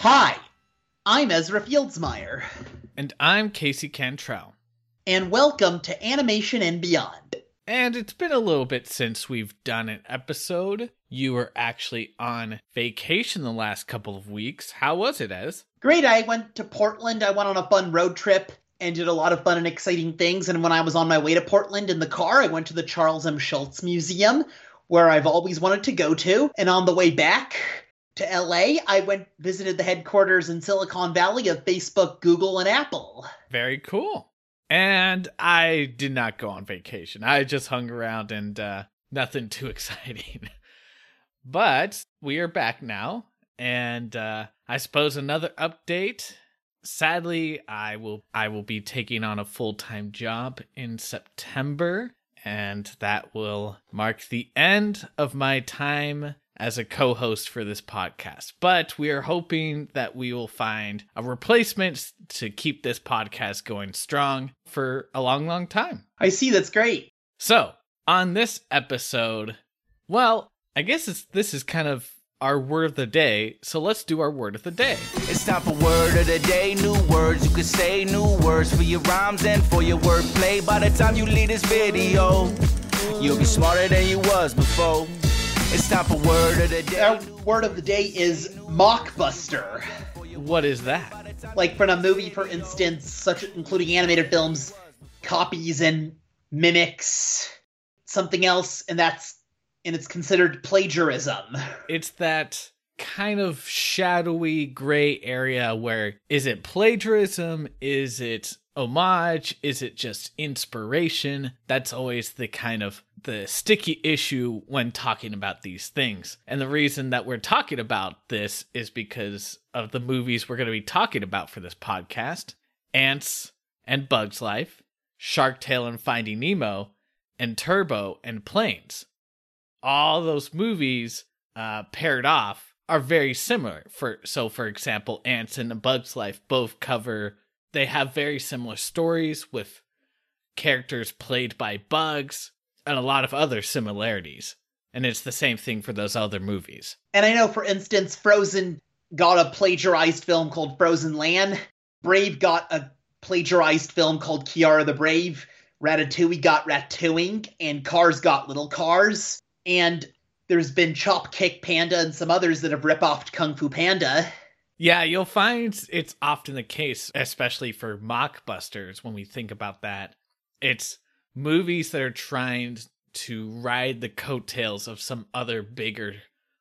Hi, I'm Ezra Fieldsmeyer, And I'm Casey Cantrell. and welcome to Animation and Beyond. And it's been a little bit since we've done an episode. You were actually on vacation the last couple of weeks. How was it, Ez? Great, I went to Portland. I went on a fun road trip and did a lot of fun and exciting things. And when I was on my way to Portland in the car, I went to the Charles M. Schulz Museum, where I've always wanted to go to. And on the way back to LA, I went visited the headquarters in Silicon Valley of Facebook, Google, and Apple. Very cool. And I did not go on vacation. I just hung around and uh, nothing too exciting. but we are back now. And uh, I suppose another update. Sadly, I will I will be taking on a full-time job in September, and that will mark the end of my time as a co-host for this podcast. But we are hoping that we will find a replacement to keep this podcast going strong for a long, long time. I see, that's great. So, on this episode, well, I guess it's this is kind of our word of the day. So let's do our word of the day. It's time for word of the day. New words you can say, new words for your rhymes and for your wordplay. By the time you leave this video, you'll be smarter than you was before. It's time for word of the day. Our word of the day is mockbuster. What is that? like from a movie, for instance, such including animated films, copies and mimics something else, and that's and it's considered plagiarism. It's that kind of shadowy gray area where is it plagiarism? Is it homage? Is it just inspiration? That's always the kind of the sticky issue when talking about these things. And the reason that we're talking about this is because of the movies we're going to be talking about for this podcast. Antz and Bugs Life, Shark Tale and Finding Nemo, and Turbo and Planes all those movies uh, paired off are very similar. For so, for example, Antz and Bug's Life both cover. They have very similar stories with characters played by bugs and a lot of other similarities. And it's the same thing for those other movies. And I know, for instance, Frozen got a plagiarized film called Frozen Land. Brave got a plagiarized film called Kiara the Brave. Ratatouille got Ratatoing, and Cars got Little Cars. And there's been Chop Kick Panda and some others that have rip off Kung Fu Panda. Yeah, you'll find it's often the case, especially for mockbusters, when we think about that. It's movies that are trying to ride the coattails of some other bigger,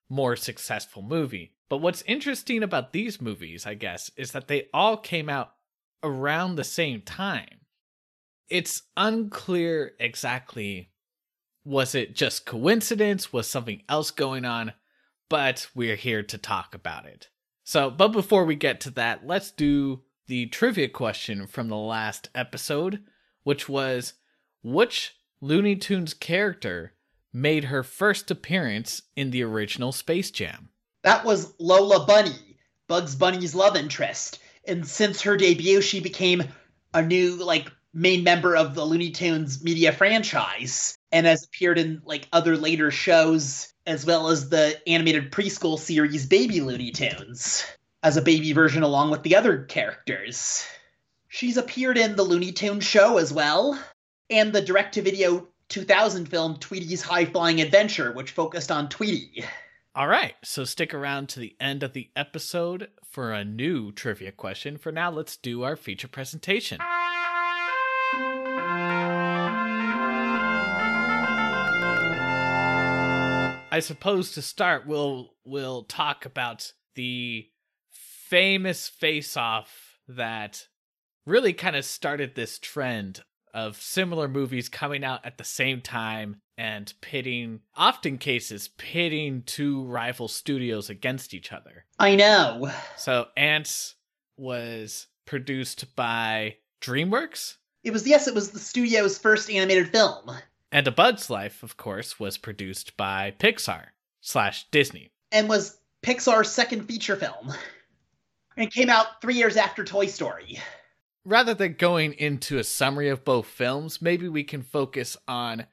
more successful movie. But what's interesting about these movies, I guess, is that they all came out around the same time. It's unclear exactly was it just coincidence? Was something else going on? But we're here to talk about it. So, but before we get to that, let's do the trivia question from the last episode, which was which Looney Tunes character made her first appearance in the original Space Jam? That was Lola Bunny, Bugs Bunny's love interest. And since her debut, she became a new, like, main member of the Looney Tunes media franchise and has appeared in, like, other later shows as well as the animated preschool series Baby Looney Tunes as a baby version along with the other characters. She's appeared in the Looney Tunes show as well, and the direct to video 2000 film Tweety's High Flying Adventure, which focused on Tweety. All right, so stick around to the end of the episode for a new trivia question. For now, let's do our feature presentation. I suppose to start, we'll we'll talk about the famous face-off that really kind of started this trend of similar movies coming out at the same time and pitting, often cases, pitting two rival studios against each other. I know. So Antz was produced by DreamWorks, It was yes, it was the studio's first animated film, and A Bug's Life, of course, was produced by Pixar slash Disney. and was Pixar's second feature film. And it came out three years after Toy Story. Rather than going into a summary of both films, maybe we can focus on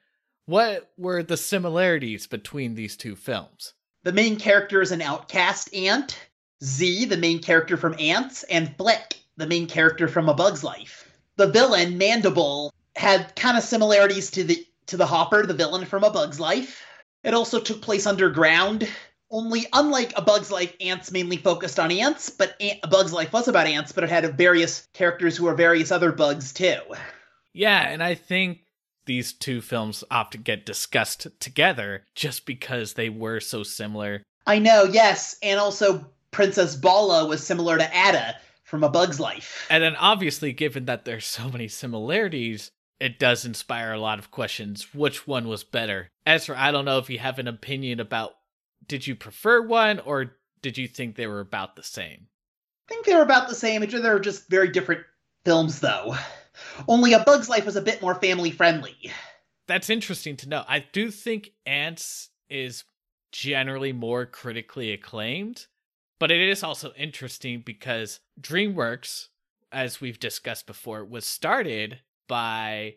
what were the similarities between these two films. The main character is an outcast ant Z, the main character from Antz, and Flick, the main character from A Bug's Life. The villain, Mandible, had kind of similarities to the to the Hopper, the villain from A Bug's Life. It also took place underground. Only, unlike A Bug's Life, Antz mainly focused on ants, but Ant- A Bug's Life was about ants, but it had various characters who are various other bugs too. Yeah, and I think these two films often get discussed together just because they were so similar. I know, yes, and also Princess Bala was similar to Atta from A Bug's Life. And then obviously, given that there's so many similarities, it does inspire a lot of questions. Which one was better? Ezra, I don't know if you have an opinion about did you prefer one or did you think they were about the same? I think they were about the same. They're just very different films, though. Only A Bug's Life was a bit more family friendly. That's interesting to know. I do think Antz is generally more critically acclaimed, but it is also interesting because DreamWorks, as we've discussed before, was started by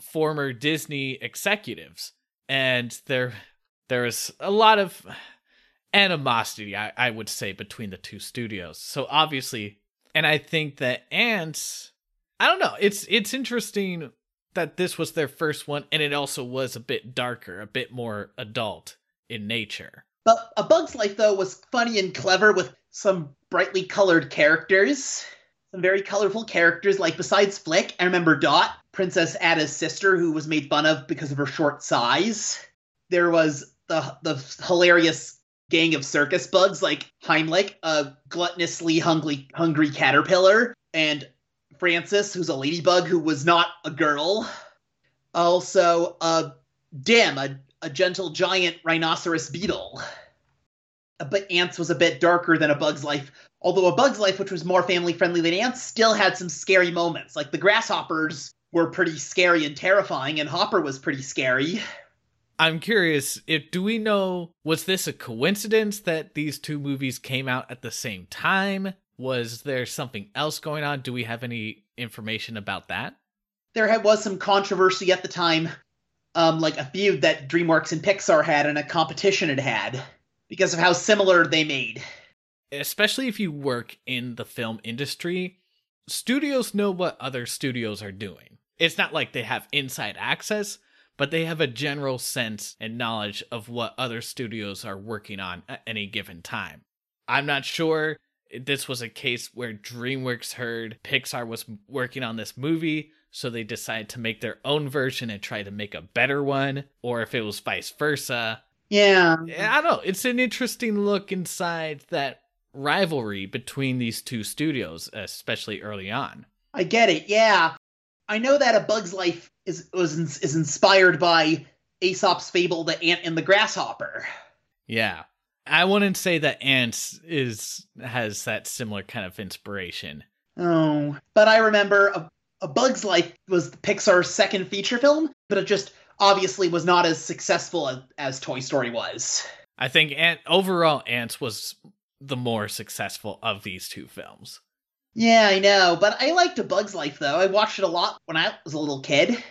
former Disney executives, and there there was a lot of animosity, I, I would say, between the two studios. So obviously, and I think that Antz, I don't know, it's it's interesting that this was their first one, and it also was a bit darker, a bit more adult in nature. But A Bug's Life, though, was funny and clever with some brightly colored characters some very colorful characters. Like besides Flick, I remember Dot, Princess Atta's sister, who was made fun of because of her short size. There was the the hilarious gang of circus bugs like Heimlich, a gluttonously hungry hungry caterpillar, and Francis, who's a ladybug who was not a girl. Also, uh, Dim, a, a gentle giant rhinoceros beetle. But Antz was a bit darker than A Bug's Life, Although A Bug's Life, which was more family friendly than Antz, still had some scary moments. Like the grasshoppers were pretty scary and terrifying, and Hopper was pretty scary. I'm curious if do we know was this a coincidence that these two movies came out at the same time? Was there something else going on? Do we have any information about that? There was some controversy at the time, um, like a feud that DreamWorks and Pixar had and a competition it had because of how similar they made especially if you work in the film industry, studios know what other studios are doing. It's not like they have inside access, but they have a general sense and knowledge of what other studios are working on at any given time. I'm not sure this was a case where DreamWorks heard Pixar was working on this movie, so they decided to make their own version and try to make a better one, or if it was vice versa. Yeah. I don't know. It's an interesting look inside that rivalry between these two studios, especially early on. I get it. Yeah, I know that A Bug's Life is was is inspired by Aesop's fable, The Ant and the Grasshopper. Yeah, I wouldn't say that Antz is has that similar kind of inspiration. Oh, but I remember a, a Bug's Life was Pixar's second feature film, but it just obviously was not as successful as, as Toy Story was. I think Ant overall Antz was the more successful of these two films. Yeah, I know, but I liked A Bug's Life though. I watched it a lot when I was a little kid.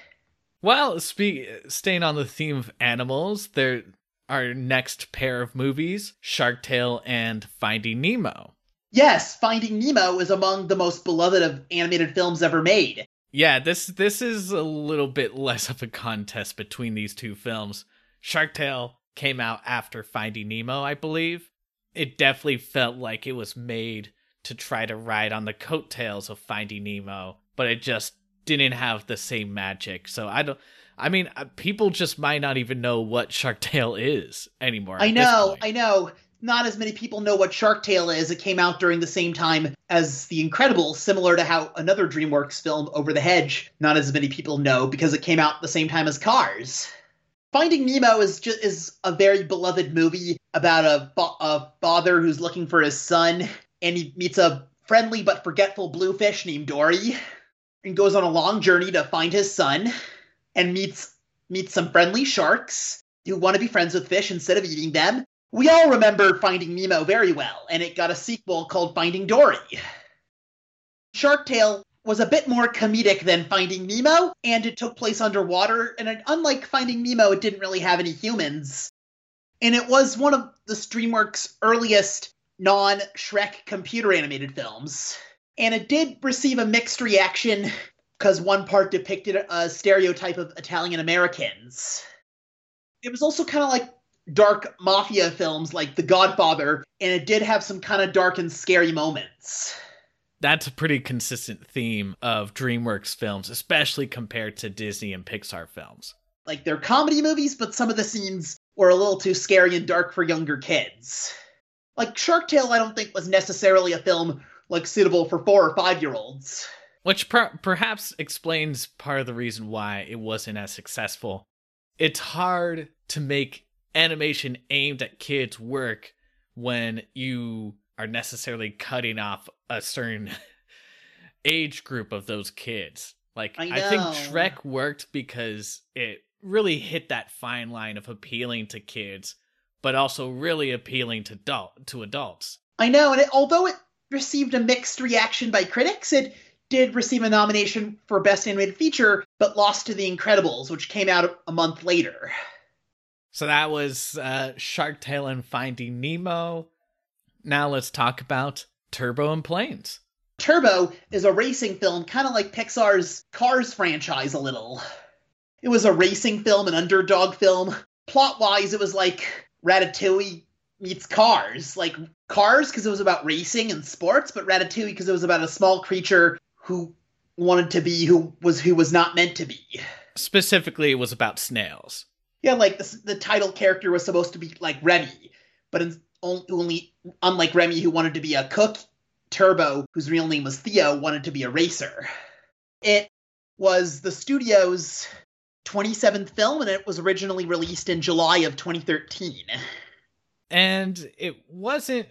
Well, speak, staying on the theme of animals, there our next pair of movies, Shark Tale and Finding Nemo. Yes, Finding Nemo is among the most beloved of animated films ever made. Yeah, this this is a little bit less of a contest between these two films. Shark Tale came out after Finding Nemo, I believe, it definitely felt like it was made to try to ride on the coattails of Finding Nemo, but it just didn't have the same magic. So I don't. I mean, uh, people just might not even know what Shark Tale is anymore. I know, I know. Not as many people know what Shark Tale is. It came out during the same time as The Incredibles, similar to how another DreamWorks film, Over the Hedge, not as many people know because it came out the same time as Cars. Finding Nemo is just is a very beloved movie about a, a father who's looking for his son, and he meets a friendly but forgetful bluefish named Dory, and goes on a long journey to find his son, and meets meets some friendly sharks who want to be friends with fish instead of eating them. We all remember Finding Nemo very well, and it got a sequel called Finding Dory. Shark Tale was a bit more comedic than Finding Nemo, and it took place underwater. And unlike Finding Nemo, it didn't really have any humans. And it was one of the DreamWorks' earliest non Shrek computer animated films. And it did receive a mixed reaction because one part depicted a stereotype of Italian Americans. It was also kind of like dark mafia films like The Godfather, and it did have some kind of dark and scary moments. That's a pretty consistent theme of DreamWorks films, especially compared to Disney and Pixar films. Like they're comedy movies, but some of the scenes were a little too scary and dark for younger kids. Like Shark Tale, I don't think was necessarily a film like suitable for four or five year olds. Which per- perhaps explains part of the reason why it wasn't as successful. It's hard to make animation aimed at kids work when you are necessarily cutting off a certain age group of those kids. Like I I, think. Shrek worked because it really hit that fine line of appealing to kids, but also really appealing to adult to adults. I know, and it, although it received a mixed reaction by critics, it did receive a nomination for Best Animated Feature, but lost to The Incredibles, which came out a month later. So that was uh, Shark Tale and Finding Nemo. Now let's talk about Turbo and Planes. Turbo is a racing film, kind of like Pixar's Cars franchise a little. It was a racing film, an underdog film. Plot wise, it was like Ratatouille meets Cars. Like Cars because it was about racing and sports, but Ratatouille because it was about a small creature who wanted to be who was who was not meant to be. Specifically, it was about snails. Yeah, like the, the title character was supposed to be like Remy, but in, only unlike Remy, who wanted to be a cook, Turbo, whose real name was Theo, wanted to be a racer. It was the studio's 27th film, and it was originally released in July of 2013. And it wasn't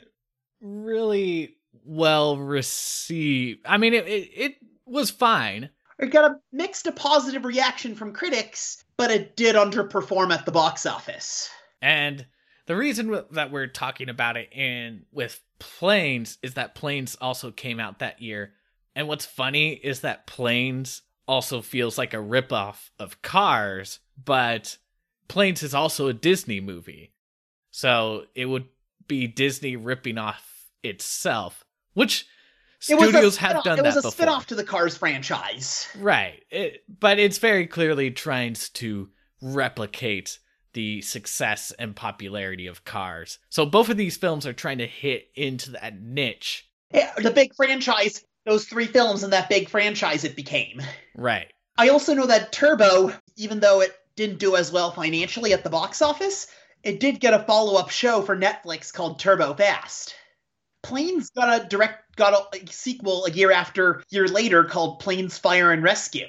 really well received. I mean, it, it, it was fine. It got a mixed to positive reaction from critics, but it did underperform at the box office. And the reason that we're talking about it in with Planes is that Planes also came out that year. And what's funny is that Planes also feels like a ripoff of Cars, but Planes is also a Disney movie. So it would be Disney ripping off itself, which It was a studios have done It that was a before. spin-off to the Cars franchise. Right. It, but it's very clearly trying to replicate the success and popularity of Cars. So both of these films are trying to hit into that niche. Yeah, the big franchise, those three films and that big franchise it became. Right. I also know that Turbo, even though it didn't do as well financially at the box office, it did get a follow-up show for Netflix called Turbo Fast. Planes got a direct got a, sequel a year after year later called Planes Fire and Rescue.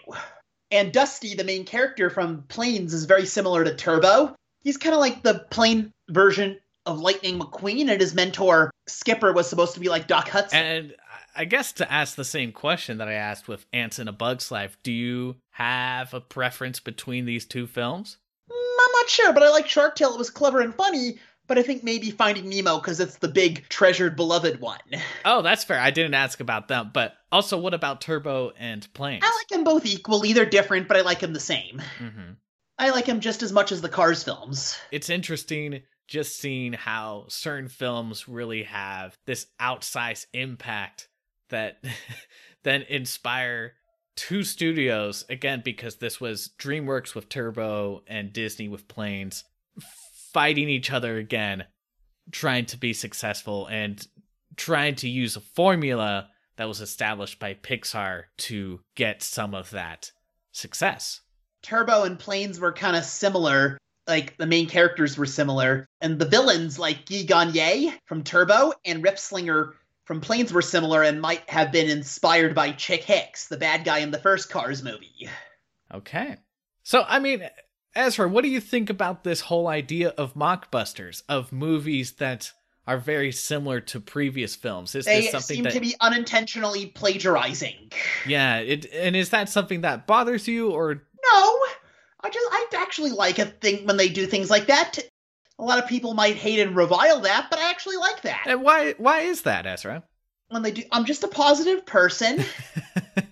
And Dusty, the main character from Planes, is very similar to Turbo. He's kind of like the plane version of Lightning McQueen, and his mentor Skipper was supposed to be like Doc Hudson. And I guess to ask the same question that I asked with Antz in a Bug's Life, do you have a preference between these two films? Mm, I'm not sure, but I like Shark Tale. It was clever and funny, but I think maybe Finding Nemo because it's the big, treasured, beloved one. Oh, that's fair. I didn't ask about them, but also what about Turbo and Planes? I like them both equally. They're different, but I like them the same. hmm I like them just as much as the Cars films. it's interesting just seeing how certain films really have this outsized impact that then inspire two studios again because this was DreamWorks with Turbo and Disney with Planes fighting each other again trying to be successful and trying to use a formula that was established by Pixar to get some of that success. Turbo and Planes were kind of similar. Like, the main characters were similar. And the villains, like Guy Gagne from Turbo and Ripslinger from Planes, were similar and might have been inspired by Chick Hicks, the bad guy in the first Cars movie. Okay. So, I mean, Ezra, what do you think about this whole idea of mockbusters, of movies that are very similar to previous films? Is They this something seem that to be unintentionally plagiarizing. Yeah, it and is that something that bothers you or No, I just I actually like a thing when they do things like that. A lot of people might hate and revile that, but I actually like that and why why is that, Ezra? when they do. I'm just a positive person.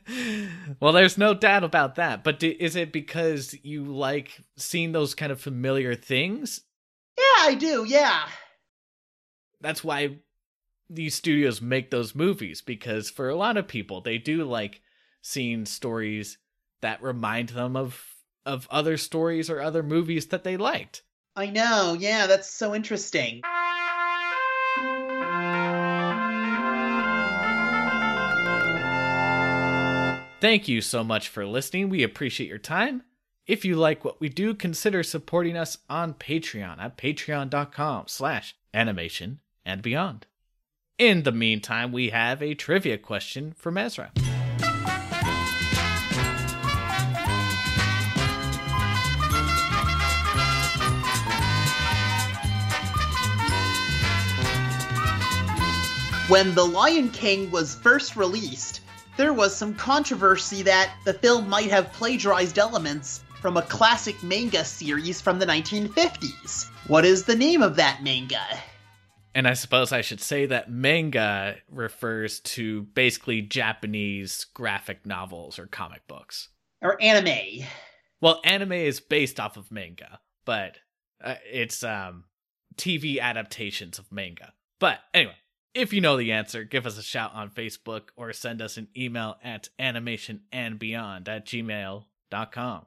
well, there's no doubt about that, but do, is it because you like seeing those kind of familiar things? yeah, I do. Yeah, That's why these studios make those movies because for a lot of people they do like seeing stories that remind them of of other stories or other movies that they liked. I know. Yeah, that's so interesting. Thank you so much for listening. We appreciate your time. If you like what we do, consider supporting us on Patreon at patreon.com slash animation and beyond. In the meantime, we have a trivia question from Ezra. When The Lion King was first released, there was some controversy that the film might have plagiarized elements from a classic manga series from the 1950s. What is the name of that manga? And I suppose I should say that manga refers to basically Japanese graphic novels or comic books. Or anime. Well, anime is based off of manga, but uh, it's um TV adaptations of manga. But anyway, if you know the answer, give us a shout on Facebook or send us an email at animationandbeyond at gmail.com.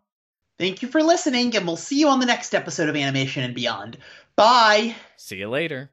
Thank you for listening, and we'll see you on the next episode of Animation and Beyond. Bye! See you later.